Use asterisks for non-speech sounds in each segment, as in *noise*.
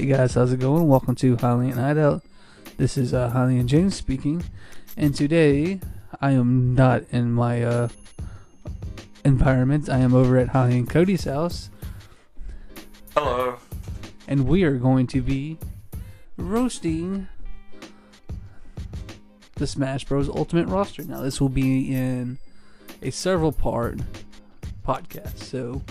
Hey guys, how's it going? Welcome to Highland Hideout. This is uh, Highland James speaking, and today I am not in my uh, environment. I am over at Highland Cody's house, Hello. and we are going to be roasting the Smash Bros. Ultimate roster. Now, this will be in a several part podcast, so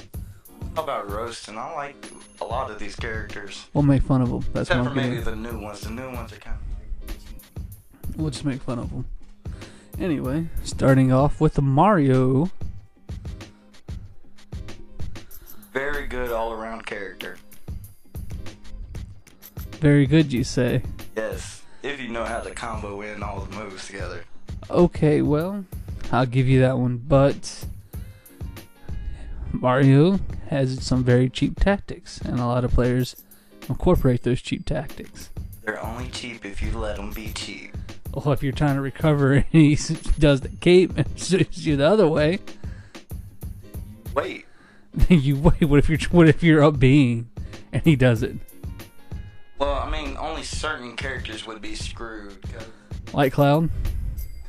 How about roasting? I like a lot of these characters. we'll make fun of them. That's Except for maybe the new ones. The new ones are kind of We'll just make fun of them. Anyway, starting off with the Mario. very good all around character. Very good, you say. Yes. If you know how to combo in all the moves together. Okay, well, I'll give you that one, but Mario has some very cheap tactics, and a lot of players incorporate those cheap tactics. They're only cheap if you let them be cheap. Well, if you're trying to recover and *laughs* he does the cape and *laughs* shoots you the other way, Wait. then *laughs* you wait. What if you're what if you're up being and he does it? Well, I mean, only certain characters would be screwed. 'cause Like Cloud?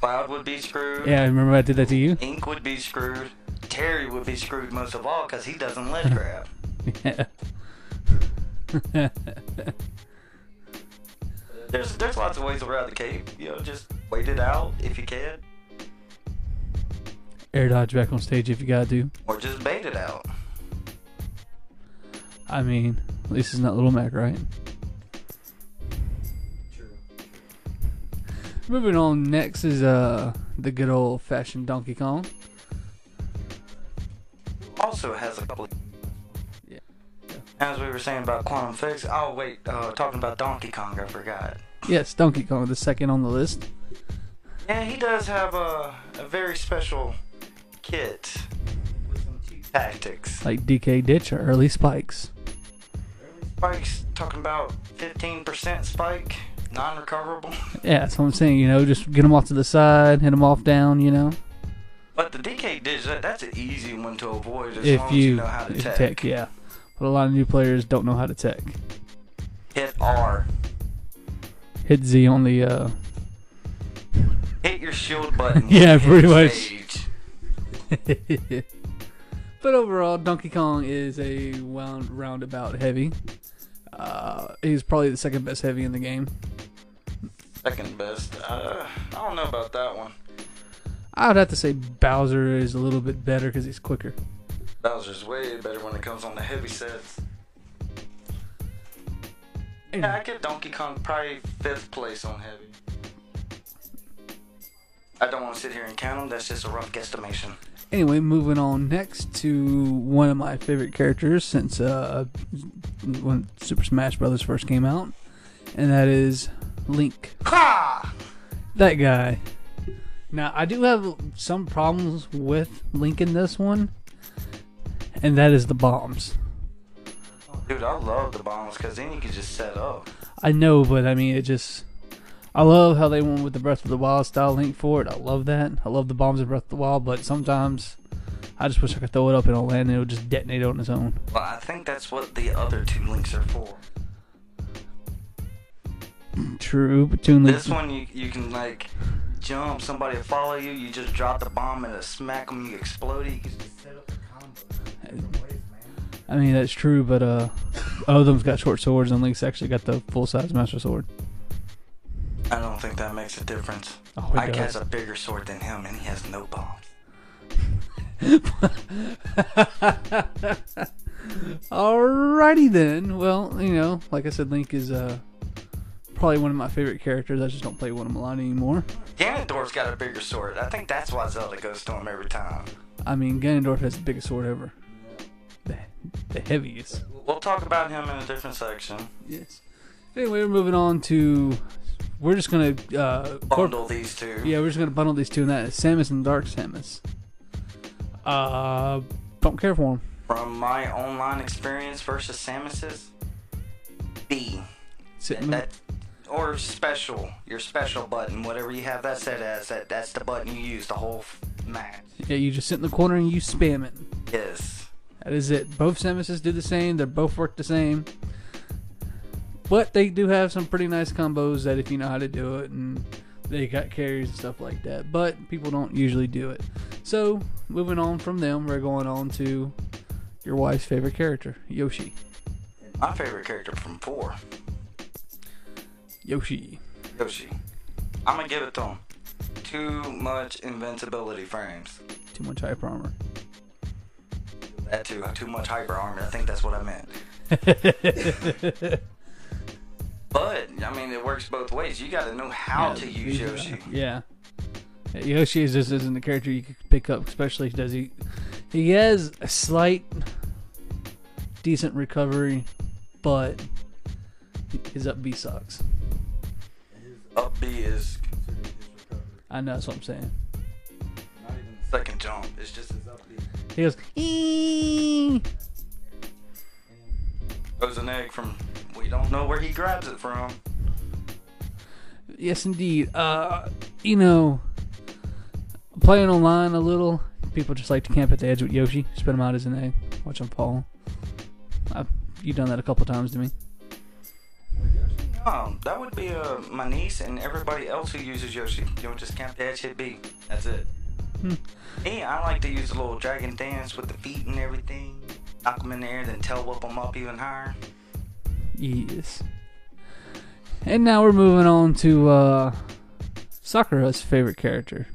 Cloud would be screwed. Yeah, remember I did that to you? Ink would be screwed. Terry would be screwed most of all because he doesn't let grab. *laughs* Yeah. There's there's lots of ways around the cape. You know, just wait it out if you can, Air dodge back on stage if you gotta do. or just bait it out. I mean, at least it's not Little Mac, right? True. Moving on, next is uh the good old fashioned Donkey Kong. Also has a couple. Yeah. As we were saying about Quantum Fix. Oh wait, uh, talking about Donkey Kong, I forgot. Yes, Donkey Kong, the second on the list. Yeah, he does have a, a very special kit with some cheap tactics. Like DK Ditch or early spikes. Spike's talking about 15% spike, non-recoverable. Yeah, that's what I'm saying. You know, just get them off to the side, hit them off down. You know, But the DK dish, that, that's an easy one to avoid as if long you, as you know how to tech. tech, yeah. But a lot of new players don't know how to tech. Hit R. Hit Z on the uh, Hit your shield button. *laughs* Yeah, pretty much. *laughs* but overall, Donkey Kong is a round, roundabout heavy. Uh, he's probably the second best heavy in the game. Second best. Uh, I don't know about that one. I would have to say Bowser is a little bit better because he's quicker. Bowser's way better when it comes on the heavy sets. Yeah, I get Donkey Kong probably fifth place on heavy. I don't want to sit here and count them. That's just a rough guesstimation. Anyway, moving on next to one of my favorite characters since uh, when Super Smash Bros. first came out, and that is Link. Ha! That guy. Now, I do have some problems with linking this one, and that is the bombs. Dude, I love the bombs because then you can just set up. I know, but I mean, it just. I love how they went with the Breath of the Wild style Link for it. I love that. I love the bombs in Breath of the Wild, but sometimes I just wish I could throw it up and it'll land and it'll just detonate on its own. Well, I think that's what the other two links are for. True, but Toon Link. This one, you, you can like jump, somebody follow you, you just drop the bomb and it smack them, you explode it. You can set up a combo. Different ways, man. I mean, that's true, but uh, of them's got short swords, and Link's actually got the full size Master Sword. I don't think that makes a difference. Oh, Ike has a bigger sword than him and he has no bombs. *laughs* Alrighty then. Well, you know, like I said, Link is uh probably one of my favorite characters. I just don't play one of them a lot anymore. Ganondorf's got a bigger sword. I think that's why Zelda goes to him every time. I mean, Ganondorf has the biggest sword ever. The, the heaviest. We'll talk about him in a different section. Yes. Anyway, we're moving on to. We're just gonna uh, corp- Bundle these two. Yeah, we're just gonna bundle these two, and that is Samus and Dark Samus. Uh, don't care for them. From my online experience versus Samus's, B. That or special, your special button, whatever you have that set as, that that's the button you use the whole f- match. yeah, you just sit in the corner and you spam it. Yes. That is it. Both Samuses do the same. They both work the same. But they do have some pretty nice combos that if you know how to do it, and they got carries and stuff like that. But people don't usually do it. So moving on from them, we're going on to your wife's favorite character, Yoshi. My favorite character from four, Yoshi. Yoshi. I'm gonna give it to him. Too much invincibility frames. Too much hyper armor. That too, too much hyper armor. I think that's what I meant. *laughs* But I mean, it works both ways. You got to know how to use yeah, Yoshi. Yeah. Yeah, Yoshi is just isn't the character you can pick up, especially does he he has a slight decent recovery, but his up B sucks. Up B is considered his recovery. I know that's what I'm saying. Not even the second jump. It's just his up B. He goes "Eee." Throws an egg from. We don't know where he grabs it from. Yes indeed. Uh you know playing online a little, people just like to camp at the edge with Yoshi, spit him out as an egg, watch him fall. I've, you've done that a couple times to me. No, that would be uh, my niece and everybody else who uses Yoshi. You know, just camp the edge, hit B. That's it. Hmm. Me, I like to use a little dragon dance with the feet and everything. Knock them in the air, then tail whip them up even higher. Yes. And now we're moving on to uh, Sakura's favorite character.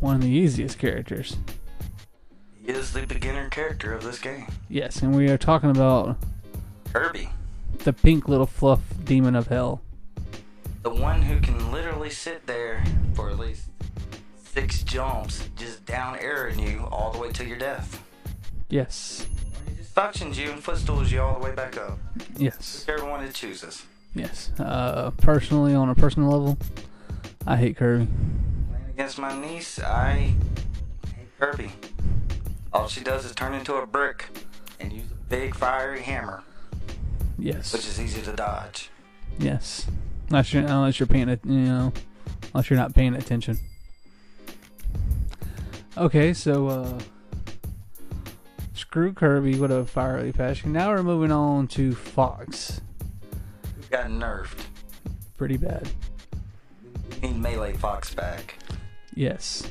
One of the easiest characters. He is the beginner character of this game. Yes, and we are talking about Kirby. The pink little fluff demon of hell. The one who can literally sit there for at least six jumps, just down airing you all the way to your death. Yes. He just suctions you and footstools you all the way back up. Yes. Whichever one it chooses. Yes. Uh, personally, on a personal level, I hate Kirby. Playing against my niece, I hate Kirby. All she does is turn into a brick and use a big fiery hammer, Yes. which is easy to dodge. Yes. Unless you're, unless you're paying it, you know, unless you're not paying attention. Okay, so uh, screw Kirby with a fiery passion. Now we're moving on to Fox. Who got nerfed? Pretty bad. Need Melee Fox back. Yes.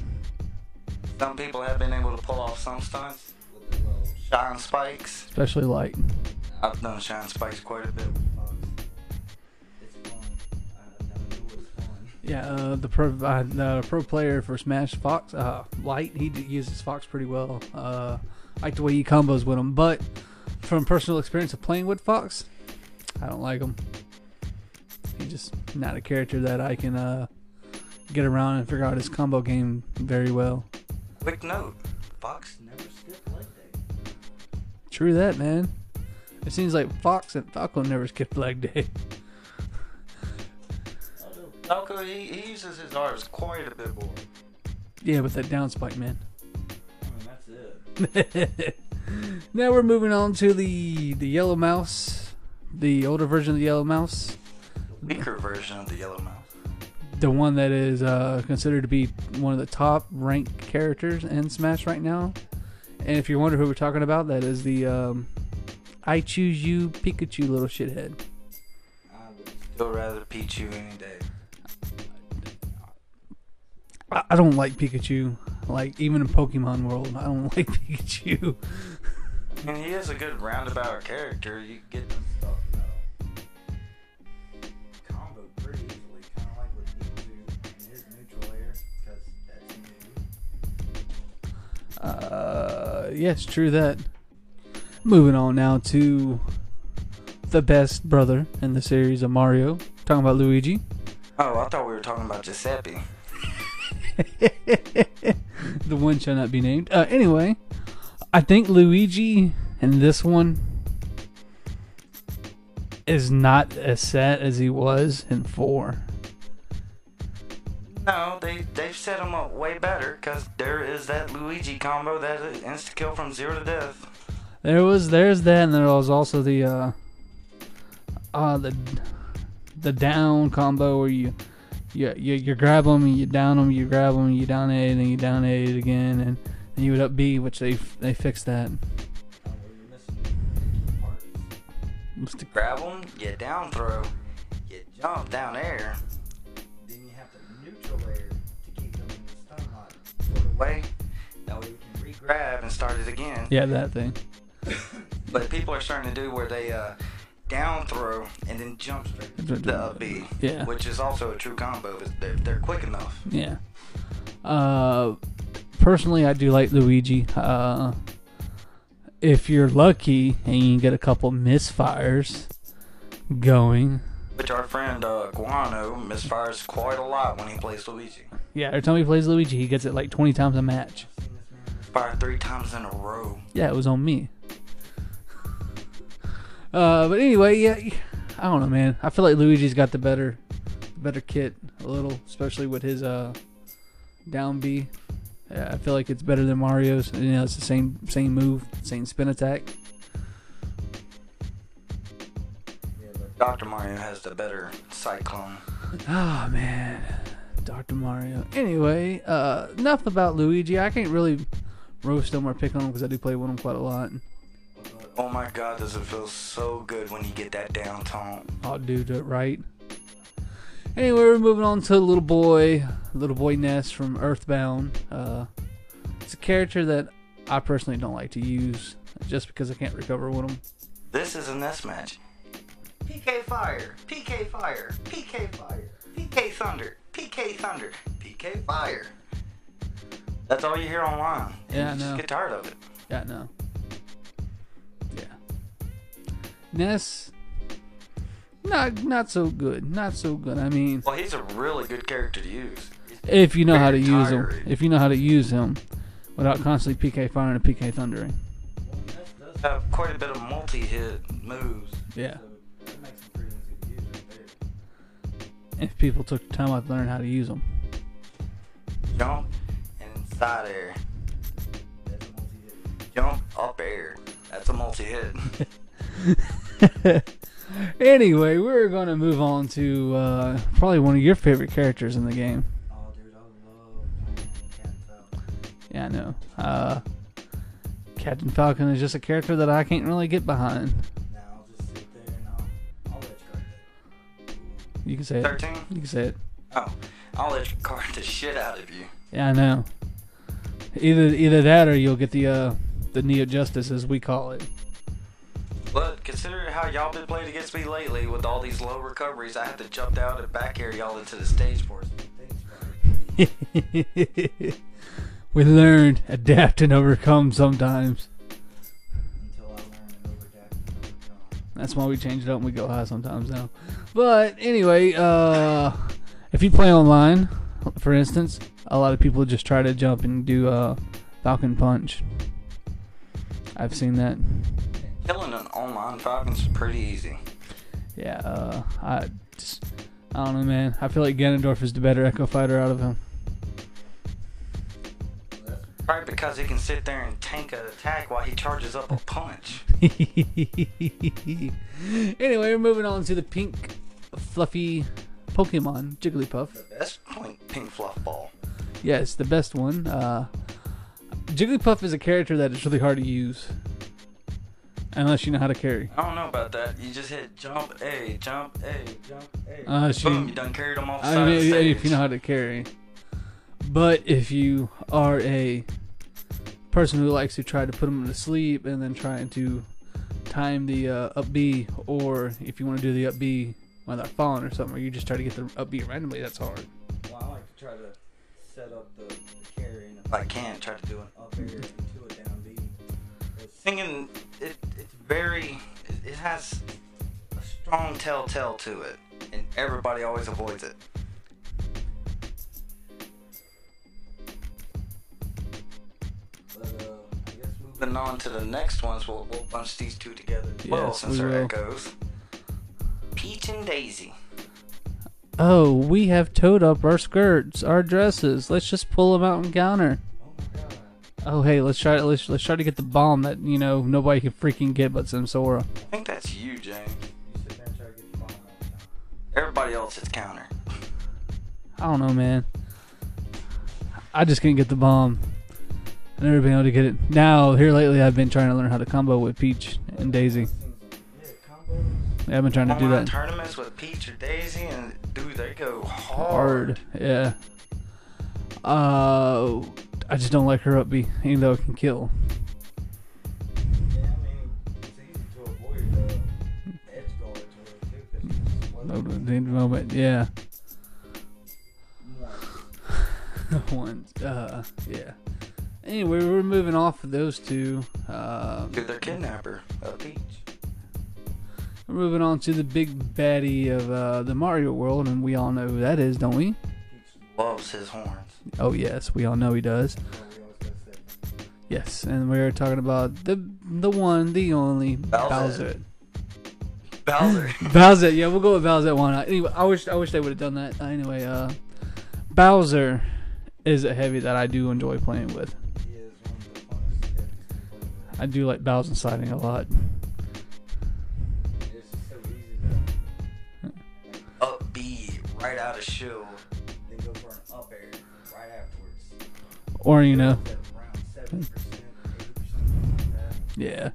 Some people have been able to pull off some stunts with the little shine spikes. Especially light. I've done shine spikes quite a bit with Fox. It's fun. I never knew it was fun. Yeah, uh, the pro uh, the pro player for Smash Fox, uh, Light, he uses Fox pretty well. Uh, I like the way he combos with him, but from personal experience of playing with Fox, I don't like him. He's just not a character that I can uh, get around and figure out his combo game very well. Quick note: Fox never skipped leg day. True that, man. It seems like Fox and Falco never skip leg day. Falco, he, he uses his arms quite a bit more. yeah, with that down spike, man. I mean, that's it. *laughs* now we're moving on to the the yellow mouse, the older version of the yellow mouse, The weaker version of the Yellow Mouse. the one that is uh, considered to be one of the top ranked characters in Smash right now. And if you wonder who we're talking about, that is the um, I choose you Pikachu little shithead. I would still rather Pikachu any day. I, I don't like Pikachu. Like even in Pokemon World, I don't *laughs* like Pikachu. I mean, he is a good roundabout character. You get them stuff, know, combo pretty easily, kind of like with Pikachu and his neutral air, because that's new. Uh, yes, true that. Moving on now to the best brother in the series of Mario. Talking about Luigi. Oh, I thought we were talking about Giuseppe. *laughs* the one shall not be named. Uh, anyway, I think Luigi in this one is not as set as he was in four. No, they they've set him up way better, because there is that Luigi combo that is insta kill from zero to death. There was there's that, and there was also the uh, uh the the down combo where you you you, you grab them, and you down them, you grab them, you down A, and then you down A it again, and, and you would up B, which they they fixed that. Have- grab them, you down throw, you jump down air, then you have the neutral air to keep them in the stun lock for the way. That way you can re-grab and start it again. Yeah, that thing. *laughs* But people are starting to do where they uh, down throw and then jump straight to the up B, Yeah. which is also a true combo. If They're, they're quick enough. Yeah. Uh, personally, I do like Luigi. Uh, if you're lucky and you get a couple misfires going, Which our friend uh, Guano misfires quite a lot when he plays Luigi. yeah, every time he plays Luigi, he gets it like 20 times a match. Fire three times in a row. Yeah, it was on me. Uh, but anyway, yeah, I don't know, man. I feel like Luigi's got the better, better kit a little, especially with his uh down B. Yeah, I feel like it's better than Mario's. You know, it's the same same move, same spin attack. Dr. Mario has the better Cyclone. Oh man, Dr. Mario. Anyway, uh, enough about Luigi. I can't really roast him or pick on him because I do play with him quite a lot. Oh my god, does it feel so good when you get that down tone? I'll do it right. Anyway, we're moving on to little boy, little boy Ness from Earthbound. Uh, it's a character that I personally don't like to use just because I can't recover with him. This is a Ness match. PK Fire, PK Fire, PK Fire, PK Thunder, PK Thunder, PK Fire. That's all you hear online. and Yeah, I you just know. get tired of it. Yeah, no. Yeah. Ness, not not so good. Not so good. I mean, Well, he's a really good character to use. if you know how to use him, if you know how to use him without constantly PK firing and PK thundering. Well, Ness does have quite a bit of multi-hit moves. Yeah. So that makes him pretty easy to use right there. If people took the time out to learn how to use them. Jump and side air. That's a multi-hit. Jump up air. That's a multi-hit. *laughs* *laughs* anyway, we're going to move on to uh, probably one of your favorite characters in the game. oh, dude, I love playing Cap Falcon. Yeah, I know. Uh, Captain Falcon is just a character that I can't really get behind. Now I'll just sit there and I'll, I'll you card that. You can say it. 13? You can say it. Oh, I'll let you card the shit out of you. Yeah, I know. Either either that or you'll get the uh, the Neo Justice as we call it. But consider how y'all been playing against me lately with all these low recoveries. I have to jump out and back air y'all into the stage for us. *laughs* we learn, adapt, and overcome sometimes. Until I learn and overcome and overcome. That's why we change it up and we go high sometimes now. But anyway, uh, if you play online, for instance, a lot of people just try to jump and do uh, Falcon Punch. I've seen that. Killing an online Falcon's pretty easy. Yeah, uh, I just, I don't know, man. I feel like Ganondorf is the better Echo Fighter out of him. Right, because he can sit there and tank an attack while he charges up a punch. *laughs* anyway, we're moving on to the pink, fluffy Pokemon, Jigglypuff. The best point pink fluff ball. Yes, the best one. Uh, Jigglypuff is a character that is really hard to use. Unless you know how to carry. I don't know about that. You just hit jump A, jump A, jump A. Uh, she- Boom, you done carried them off the I side mean, of the stage. if you know how to carry. But if you are a person who likes to try to put them to sleep and then trying to time the uh, up B, or if you want to do the up B while they're falling or something, or you just try to get the up B randomly, that's hard. Well, I like to try to set up the, the carry, and if I can, try to do an up air into a down B. Singing, it, it's very, it, has a strong telltale to it, and everybody always avoids it. But, uh, I guess moving on to the next ones, we'll, we'll bunch these two together as well, Yes, since we they're will. echoes. Peach and Daisy. Oh, we have towed up our skirts, our dresses. Let's just pull them out and counter. Oh my god. Hey, let's try. Let's let's try to get the bomb that you know nobody can freaking get but Samsora. I think that's you, James. You sit there and try to get the bomb out. Everybody else is counter. I don't know, man. I just can't get the bomb. I've never been able to get it. Now, here lately, I've been trying to learn how to combo with Peach and Daisy. Yeah, combo I've been trying to do that tournaments with Peach or Daisy, and dude, they go hard. hard. Yeah. Uh, I just don't like her up B, even though it can kill. Yeah, I mean, it's easy to avoid uh, edge guards or too, 'cause you just No, moment, yeah. *laughs* *laughs* One, uh, yeah. Anyway, we're moving off of those two. Uh, Do their kidnapper, uh, Peach. we're moving on to the big baddie of uh, the Mario world, and we all know who that is, don't we? Loves his horns. Oh yes, we all know he does. Well, we always gotta say. Yes, and we're talking about the the one, the only Bowser. Bowser. Bowser. *laughs* Bowser, yeah, we'll go with Bowser. Why not? Anyway, I wish I wish they would have done that. Anyway, uh, Bowser is a heavy that I do enjoy playing with. he is one of the funnest heavies to play with. I do like Bowser sliding a lot. It's just so easy to up B right out of shield, then go for an up air right afterwards. Or you know, At around 70%, 80%, something like that. yeah,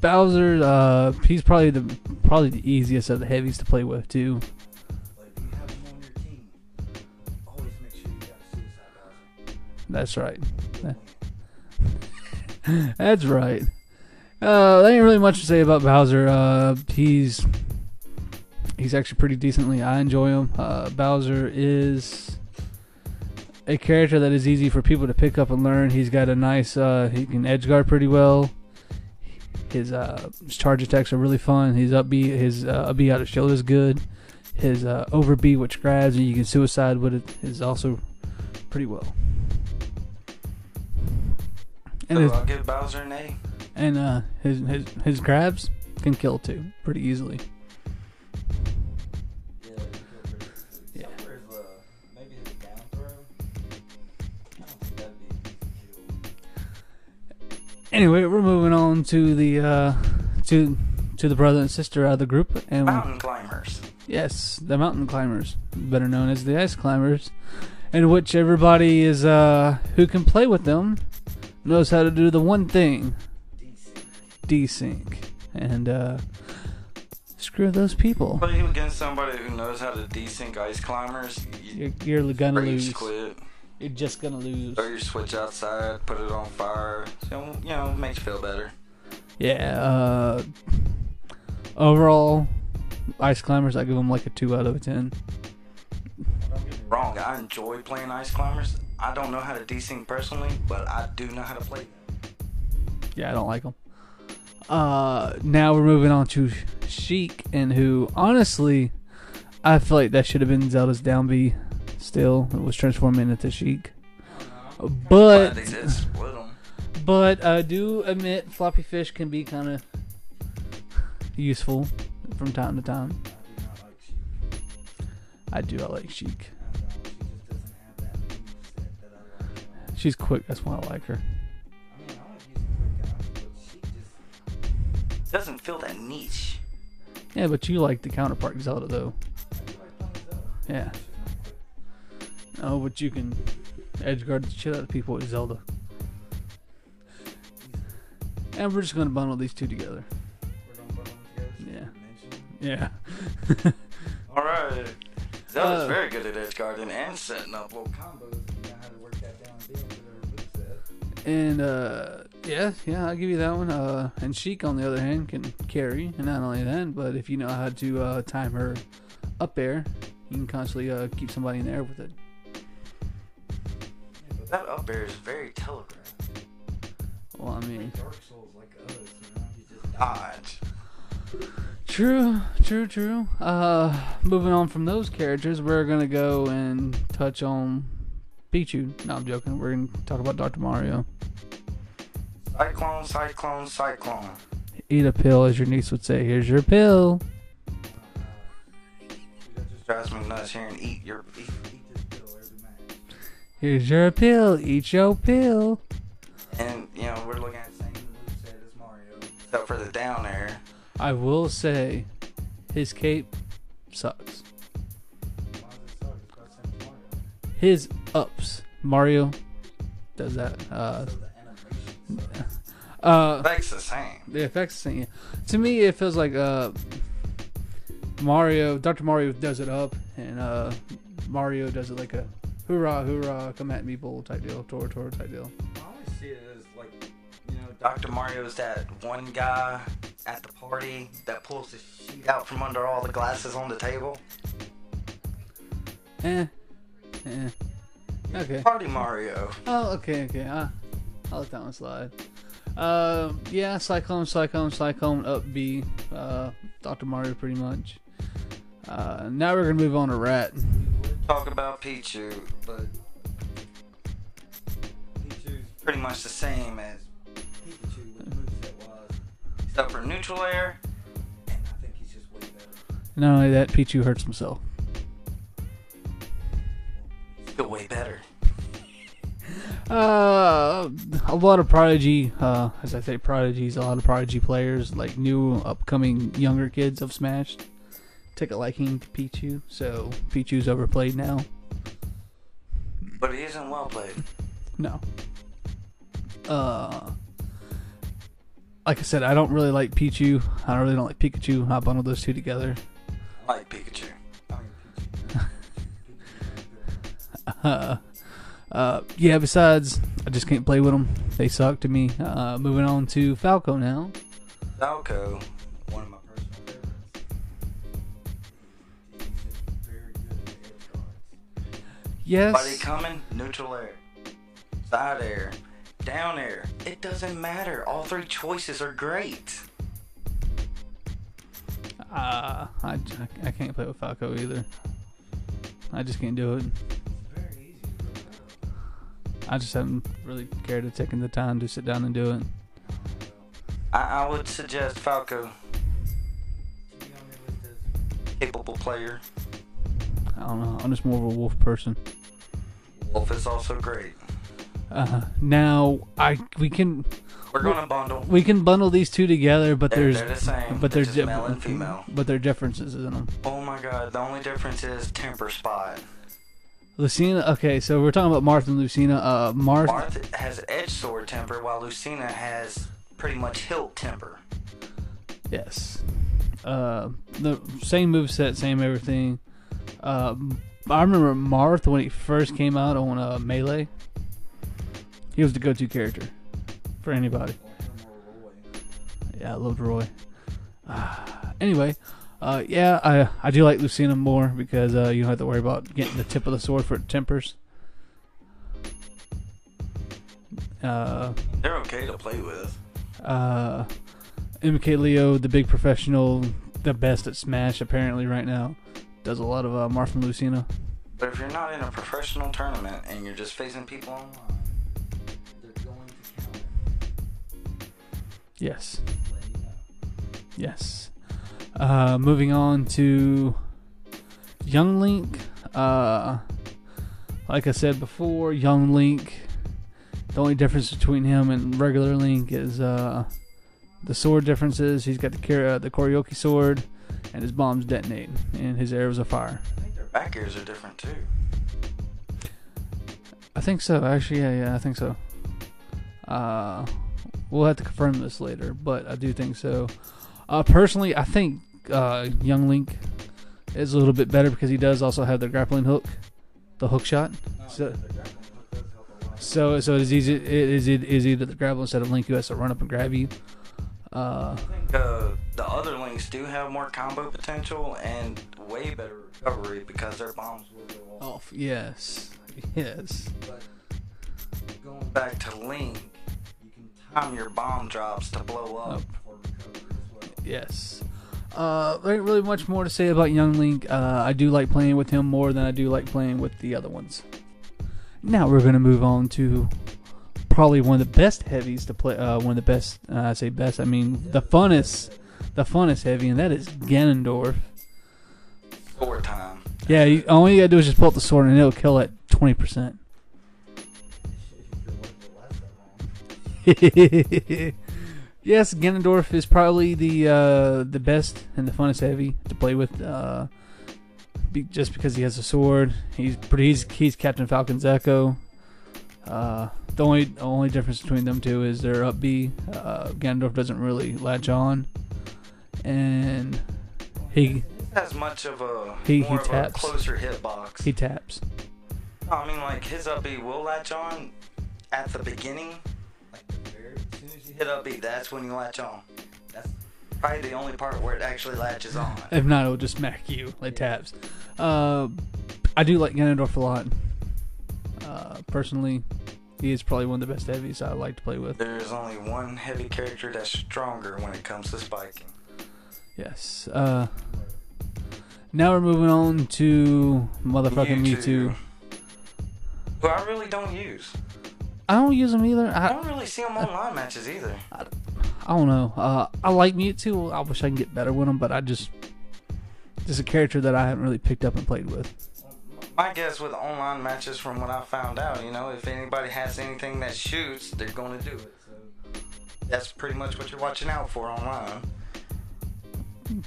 Bowser. Uh, he's probably the probably the easiest of the heavies to play with too. That's right. *laughs* That's right. Uh, there ain't really much to say about Bowser. Uh, he's he's actually pretty decently. I enjoy him. Uh, Bowser is a character that is easy for people to pick up and learn. He's got a nice. Uh, he can edge guard pretty well. His uh, his charge attacks are really fun. His up B, his uh, up B out of shield is good. His uh, over B, which grabs and you can suicide with it, is also pretty well. And So his, I'll give Bowser an A. and uh, his his his grabs can kill too, pretty easily. Anyway, we're moving on to the uh, to to the brother and sister out of the group, and Mountain climbers. yes, the mountain climbers, better known as the ice climbers, in which everybody is uh, who can play with them knows how to do the one thing, desync, and uh, screw those people. Play against somebody who knows how to desync ice climbers. You You're, you're gonna lose. quit. You're just gonna lose. Throw your switch outside, put it on fire. So, you know, makes you feel better. Yeah. Uh, overall, ice climbers, I give them like a two out of a ten. Don't get me wrong, I enjoy playing ice climbers. I don't know how to desync personally, but I do know how to play them. Yeah, I don't like them. Uh, now we're moving on to Sheik, and who honestly, I feel like that should have been Zelda's down B. Still, it was transforming into Sheik. Uh-huh. But Glad they did split them. but I do admit floppy fish can be kind of useful from time to time. I do not like Sheik. I like Sheik. I don't know, she just doesn't have that moveset that I like. She's quick. That's why I like her. I mean, I like using quick guys, but she just doesn't feel that niche. Yeah, but you like the counterpart Zelda though. I do like playing Zelda. Yeah. She's not quick. Oh, but you can edge guard the shit out of people with Zelda. And we're just gonna bundle these two together. We're gonna put them together. Yeah. we can mention Yeah. *laughs* All right. Zelda's Uh, very good at edge guarding and setting up little combos. You know how to work that down B into their moveset. and uh, yeah, yeah, I'll give you that one. Uh, and Sheik, on the other hand, can carry, and not only that, but if you know how to uh, time her up there, you can constantly uh, keep somebody in the air with it. Yeah, but that up air is very telegraphed. Well, I mean, Dark Souls like us, you know, you just dodge. True, true, true. Uh, moving on from those characters, we're gonna go and touch on Pichu. No, I'm joking. We're gonna talk about Dr. Mario. Cyclone, cyclone, cyclone. Eat a pill, as your niece would say. Here's your pill. That just drives me nuts hearing eat your eat, eat Here's your pill. Eat your pill. And you know we're looking at the same moveset as Mario, except for the down air. I will say, his cape sucks. Why does it suck? It's got the same as Mario. His ups. Mario does that. Uh, So the animation sucks. uh, Effect's the same. the effects thing. To me, it feels like uh, Mario, Dr. Mario does it up, and uh, Mario does it like a hoorah, hoorah, come at me, bull type deal, Tor, Tor type deal. I always see it as like, you know, Dr. Mario's that one guy at the party that pulls the sheet out from under all the glasses on the table. Eh, eh. Okay. Party Mario. Oh, okay, okay. Uh, I'll let that one slide. Uh, yeah, Cyclone, Cyclone, Cyclone, up B. Uh, Dr. Mario, pretty much. Uh, now we're gonna move on to Rat. Talk about Pichu, but Pichu's pretty much the same as Pikachu with moveset was, except for neutral air, and I think he's just way better. Not only that, Pichu hurts himself. Still way better. *laughs* Uh, a lot of prodigy, uh, as I say, prodigies, a lot of prodigy players, like new upcoming younger kids of Smash, take a liking to Pichu. So Pichu's overplayed now. But he isn't well played. No. Uh, like I said, I don't really like Pichu. I really don't like Pikachu. I bundle those two together. I like Pikachu. I mean, Pichu. Uh, uh, yeah. Besides, I just can't play with them. They suck to me. Uh, moving on to Falco now. Falco, one of my Yes. Body coming, neutral air, side air, down air. It doesn't matter. All three choices are great. Uh, I, I, can't play with Falco either. I just can't do it. Very easy I just haven't really cared to taking the time to sit down and do it. I, I would suggest Falco to be on your list as capable player. I don't know. I'm just more of a wolf person. Wolf is also great. Uh, huh. now I we can We're gonna bundle. we can bundle these two together, but They're, there's they're the same. but they're male and female. but there are differences in them. Oh my god, the only difference is temper spot. Lucina. Okay, so we're talking about Marth and Lucina. Uh, Marth. Marth has edge sword temper while Lucina has pretty much hilt temper. Yes. Uh, the same move set, same everything. Um, I remember Marth when he first came out on uh, Melee. He was the go-to character for anybody. Yeah, I loved Roy. Uh, *sighs* anyway, uh, yeah, I I do like Lucina more because uh, you don't have to worry about getting the tip of the sword for tempers. Uh, They're okay to play with. uh, MK Leo, the big professional, the best at Smash apparently right now, does a lot of uh, Lucina. But if you're not in a professional tournament and you're just facing people online, they're going to count. Yes, Let you know. yes. Uh, moving on to Young Link. Uh, like I said before, Young Link. The only difference between him and regular Link is uh, the sword differences. He's got the uh, the Kokiri sword, and his bombs detonate, and his arrows are fire. I think their back ears are different too. I think so. Actually, yeah, yeah, I think so. Uh, we'll have to confirm this later, but I do think so. Uh, personally, I think uh, Young Link is a little bit better because he does also have the grappling hook, the hook shot. So- So, so it is easy. It is it is either the grapple instead of Link who has to run up and grab you. Uh, I think uh, the other links do have more combo potential and way better recovery because their bombs will go off. Yes, yes. But going back to Link, you can time your bomb drops to blow up Up. for recovery as well. Yes. Uh, there ain't really much more to say about Young Link. Uh, I do like playing with him more than I do like playing with the other ones. Now we're gonna move on to probably one of the best heavies to play. Uh, one of the best. Uh, I say best. I mean the funnest, the funnest heavy, and that is Ganondorf. Sword time. Yeah, you, all you gotta do is just pull out the sword and it'll kill at twenty percent. *laughs* yes, Ganondorf is probably the uh, the best and the funnest heavy to play with. Uh, be, just because he has a sword, he's pretty. He's, he's Captain Falcon's Echo. Uh, the only only difference between them two is they're up B. Uh, Ganondorf doesn't really latch on, and he As much of a He- he taps. closer hitbox. He taps. No, I mean, like his up B will latch on at the beginning. Like as soon as you hit up B, that's when you latch on. That's probably the only part where it actually latches on. If not, it'll just smack you like taps. Uh, I do like Ganondorf a lot. Uh, personally, he is probably one of the best heavies I like to play with. There's only one heavy character that's stronger when it comes to spiking. Yes. Uh, now we're moving on to motherfucking Mewtwo. Who I really don't use. I don't use him either. I I, don't really see him online matches either. I don't know. Uh, I like Mewtwo. I wish I can get better with him, but I just just a character that I haven't really picked up and played with. My guess with online matches, from what I found out, you know, if anybody has anything that shoots, they're going to do it. So that's pretty much what you're watching out for online.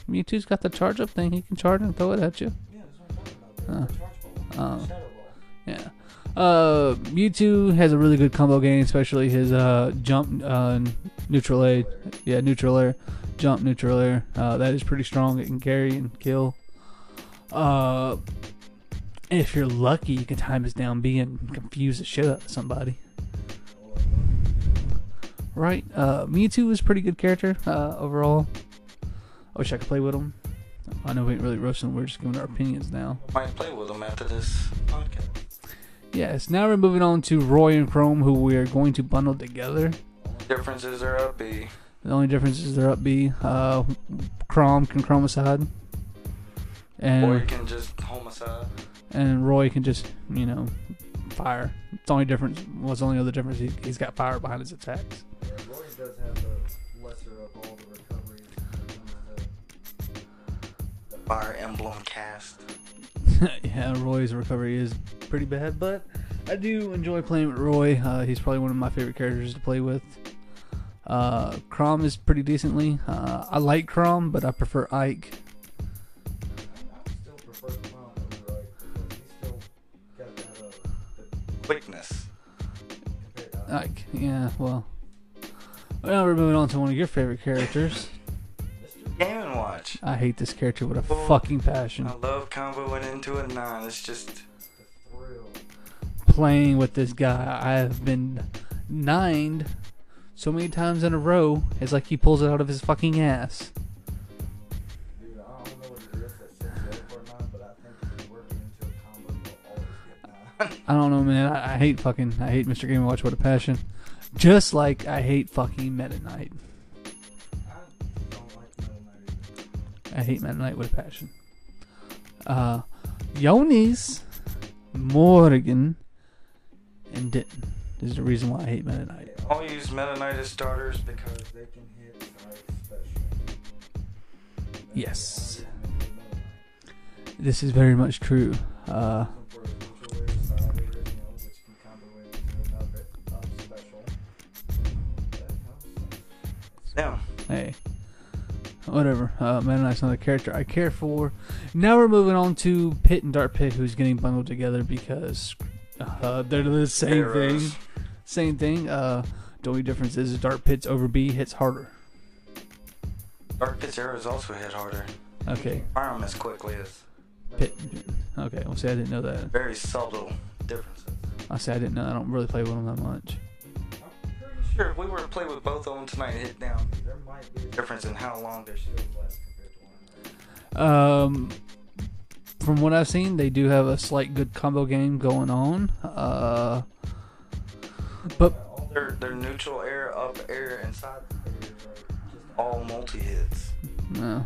Mewtwo's got the charge up thing. He can charge and throw it at you. Yeah, that's what I'm talking about. Uh, uh, Ball. Yeah. Uh, Mewtwo has a really good combo game, especially his uh jump uh neutral air. Yeah, neutral air, jump neutral air. Uh, that is pretty strong. It can carry and kill. Uh, if you're lucky, you can time his down B and confuse the shit out of somebody. Right. Uh, Mewtwo is a pretty good character uh, overall. I wish I could play with him. I know we ain't really roasting. We're just giving our opinions now. Might play with them after this podcast. Yes, now we're moving on to Roy and Chrom, who we are going to bundle together. Differences are up B. The only difference is they're up B. Uh, Chrom can Chromicide, and Or you can just homicide. And Roy can just you know fire. It's the only difference. What's the only other difference? He, he's got fire behind his attacks. Yeah, Roy does have the lesser of all the recoveries the Fire Emblem cast. *laughs* yeah, Roy's recovery is pretty bad, but I do enjoy playing with Roy. Uh, he's probably one of my favorite characters to play with. Uh, Chrom is pretty decently. Uh, I like Chrom, but I prefer Ike. Yeah, well. Well, we're moving on to one of your favorite characters. Mr. Game and Watch. I hate this character with a Well, fucking passion. I love comboing into a nine. It's just the thrill. Playing with this guy, I have been nined so many times in a row. It's like he pulls it out of his fucking ass. I don't know what it is that sets you up for a nine, but I think if you work it into a combo, you'll always get *laughs* nine. I don't know, man. I, I hate fucking. I hate Mr. Game and Watch with a passion. Just like I hate fucking Meta Knight. I don't like Meta Knight. I hate Meta Knight with a passion. Uh, Yonis, Morgan, and Denton is the reason why I hate Meta Knight. I'll use Meta Knight as starters because they can hit special. Yes. This is very much true. Uh, hey, whatever. Uh, Meta Knight's not a character I care for. Now we're moving on to Pit and Dark Pit, who's getting bundled together because uh, they're the same Arrows. thing. Same thing. Uh, the only difference is Dark Pit's over B hits harder. Dark Pit's arrows also hit harder. Okay. Fire them as quickly as. Pit. Okay. Well, see, I didn't know that. Very subtle differences. I say I didn't know. I don't really play with them that much. I'm pretty sure if we were to play with both of them tonight and hit down, there might be a difference in how long their shields last compared to one another. Um, from what I've seen, they do have a slight good combo game going on. Uh, but all their their neutral air, up air, and side air just all multi hits. no.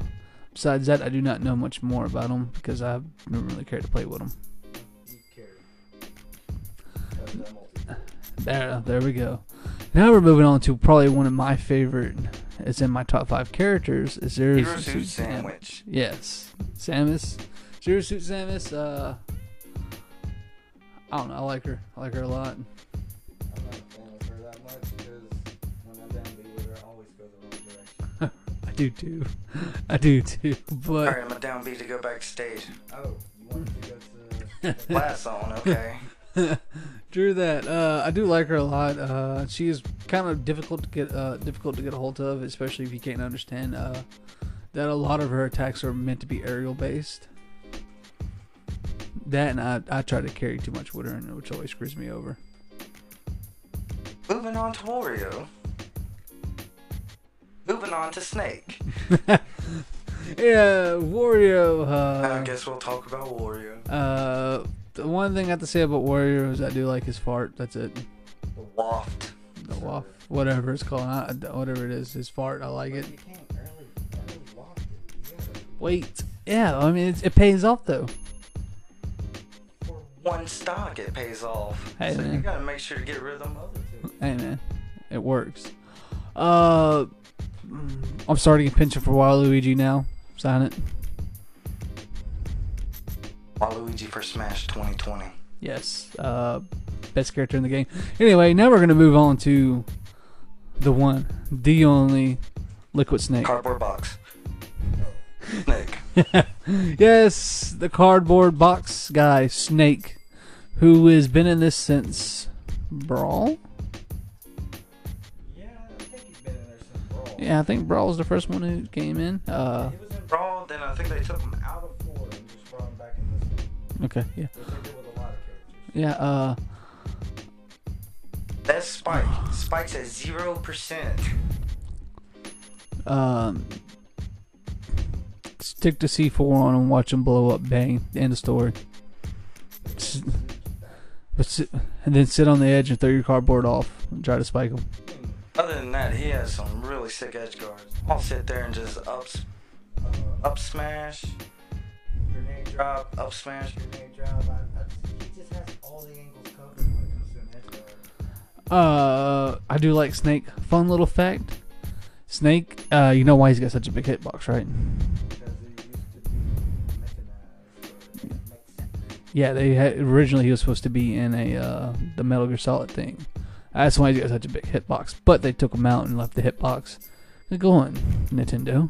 Besides that, I do not know much more about them because I don't really care to play with them. You carry. That's that multi. There, there we go. Now we're moving on to probably one of my favorite. It's in my top five characters. Is there Hero Suit Sandwich. Yes, Samus, Zero Suit Samus. Uh, I don't know. I like her. I like her a lot. I'm not a fan of her that much because when I'm down B with her, I always go the wrong direction. *laughs* I do too. I do too. *laughs* But Alright, I'm a down B to go backstage. Oh, you want to go to Blast *laughs* Zone, okay. *laughs* True that. Uh, I do like her a lot. Uh, she is kind of difficult to get uh, difficult to get a hold of, especially if you can't understand uh, that a lot of her attacks are meant to be aerial based. That and I, I try to carry too much with her, and which always screws me over. Moving on to Wario. Moving on to Snake. *laughs* Yeah, Wario. Uh, I guess we'll talk about Wario. Uh, the one thing I have to say about Wario is I do like his fart. That's it. The waft. The waft, whatever it's called, I, whatever it is, his fart. I like it. Early, early waft it. You gotta- Wait, yeah, I mean it's, it pays off though. For one stock, it pays off. Hey, so man. you gotta make sure to get rid of them other two. Hey man, it works. Uh, I'm starting a pension for Waluigi now. Sign it. Waluigi for Smash 2020. Yes. Uh, best character in the game. Anyway, now we're gonna move on to the one, the only, Liquid Snake. Cardboard box. *laughs* Snake. yes, the cardboard box guy, Snake, who has been in this since Brawl. Yeah, I think he's been in there since Brawl. Yeah, I think Brawl was the first one who came in. Uh, He was in Brawl, then I think they took him of Yeah. yeah. Uh, That's Spike. Spike's at 0%. um, stick to C4 on and watch him blow up. Bang. End of story. *laughs* But sit, and then sit on the edge and throw your cardboard off and try to spike him. Other than that, he has some really sick edge guards. I'll sit there and just up, uh, up smash, grenade drop, up smash, grenade drop. I, I, he just has all the angles covered when it comes to an edge guard. Uh, I do like Snake. Fun little fact. Snake, uh, you know why he's got such a big hitbox, right? Because he used to be mechanized. Or mech- Yeah, they had, originally he was supposed to be in a uh, the Metal Gear Solid thing. That's why he's got such a big hitbox. But they took him out and left the hitbox. Go on, Nintendo.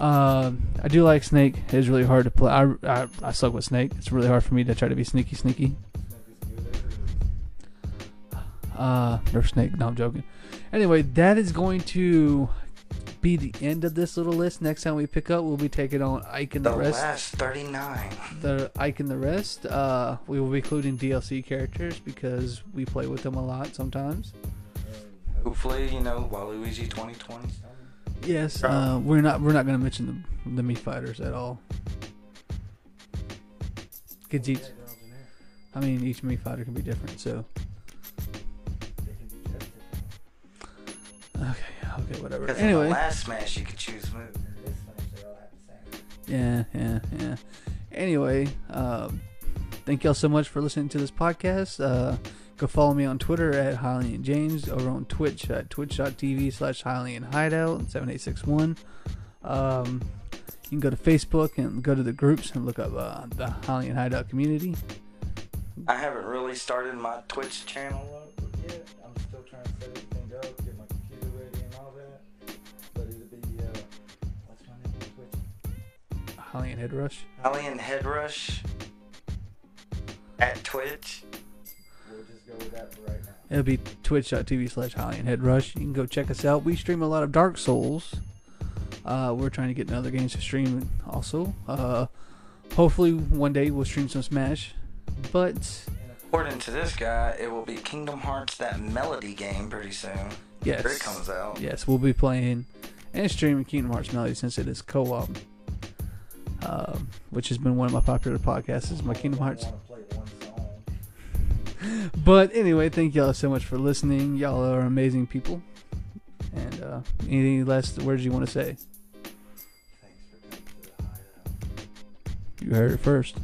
Um, I do like Snake. It's really hard to play. I, I I suck with Snake. It's really hard for me to try to be sneaky, sneaky. Snake is good at it. Uh, Nerf Snake. No, I'm joking. Anyway, that is going to be the end of this little list. Next time we pick up, we'll be taking on Ike and the, The rest. last 39. The Ike and the rest. Uh, we will be including DLC characters because we play with them a lot sometimes. Hopefully, you know, Waluigi 2020. Yes. Uh, we're not. We're not going to mention the the Mii fighters at all. Kids each. I mean, each Mii fighter can be different. So okay, okay, whatever. Because in the Anyway. last Smash, you could choose move. In this Smash, they all have the same. Yeah, yeah, yeah. Anyway, um, thank y'all so much for listening to this podcast. Uh, go follow me on Twitter at Hylian James, over on Twitch at twitch.tv slash Hylian Hideout 7861. Um, you can go to Facebook and go to the groups and look up uh, the Hylian Hideout community. I haven't really started my Twitch channel up yet. I'm still trying to set everything up, get my computer ready and all that. But it'll be, uh, what's my name on Twitch? Hylian Head Rush. Hylian Headrush at Twitch. Right. It'll be twitch.tv slash Hylian Head Rush. You can go check us out. We stream a lot of Dark Souls. Uh, we're trying to get in other games to stream also. Uh, hopefully one day we'll stream some Smash. But according to this guy, it will be Kingdom Hearts, that melody game, pretty soon. yes, it comes out. yes, we'll be playing and streaming Kingdom Hearts Melody since it is co-op, um, which has been one of my popular podcasts. Is my Kingdom Hearts. *laughs* But anyway, thank y'all so much for listening. Y'all are amazing people. And uh, anything last words you want to say? Thanks for coming to the hideout. You heard it first.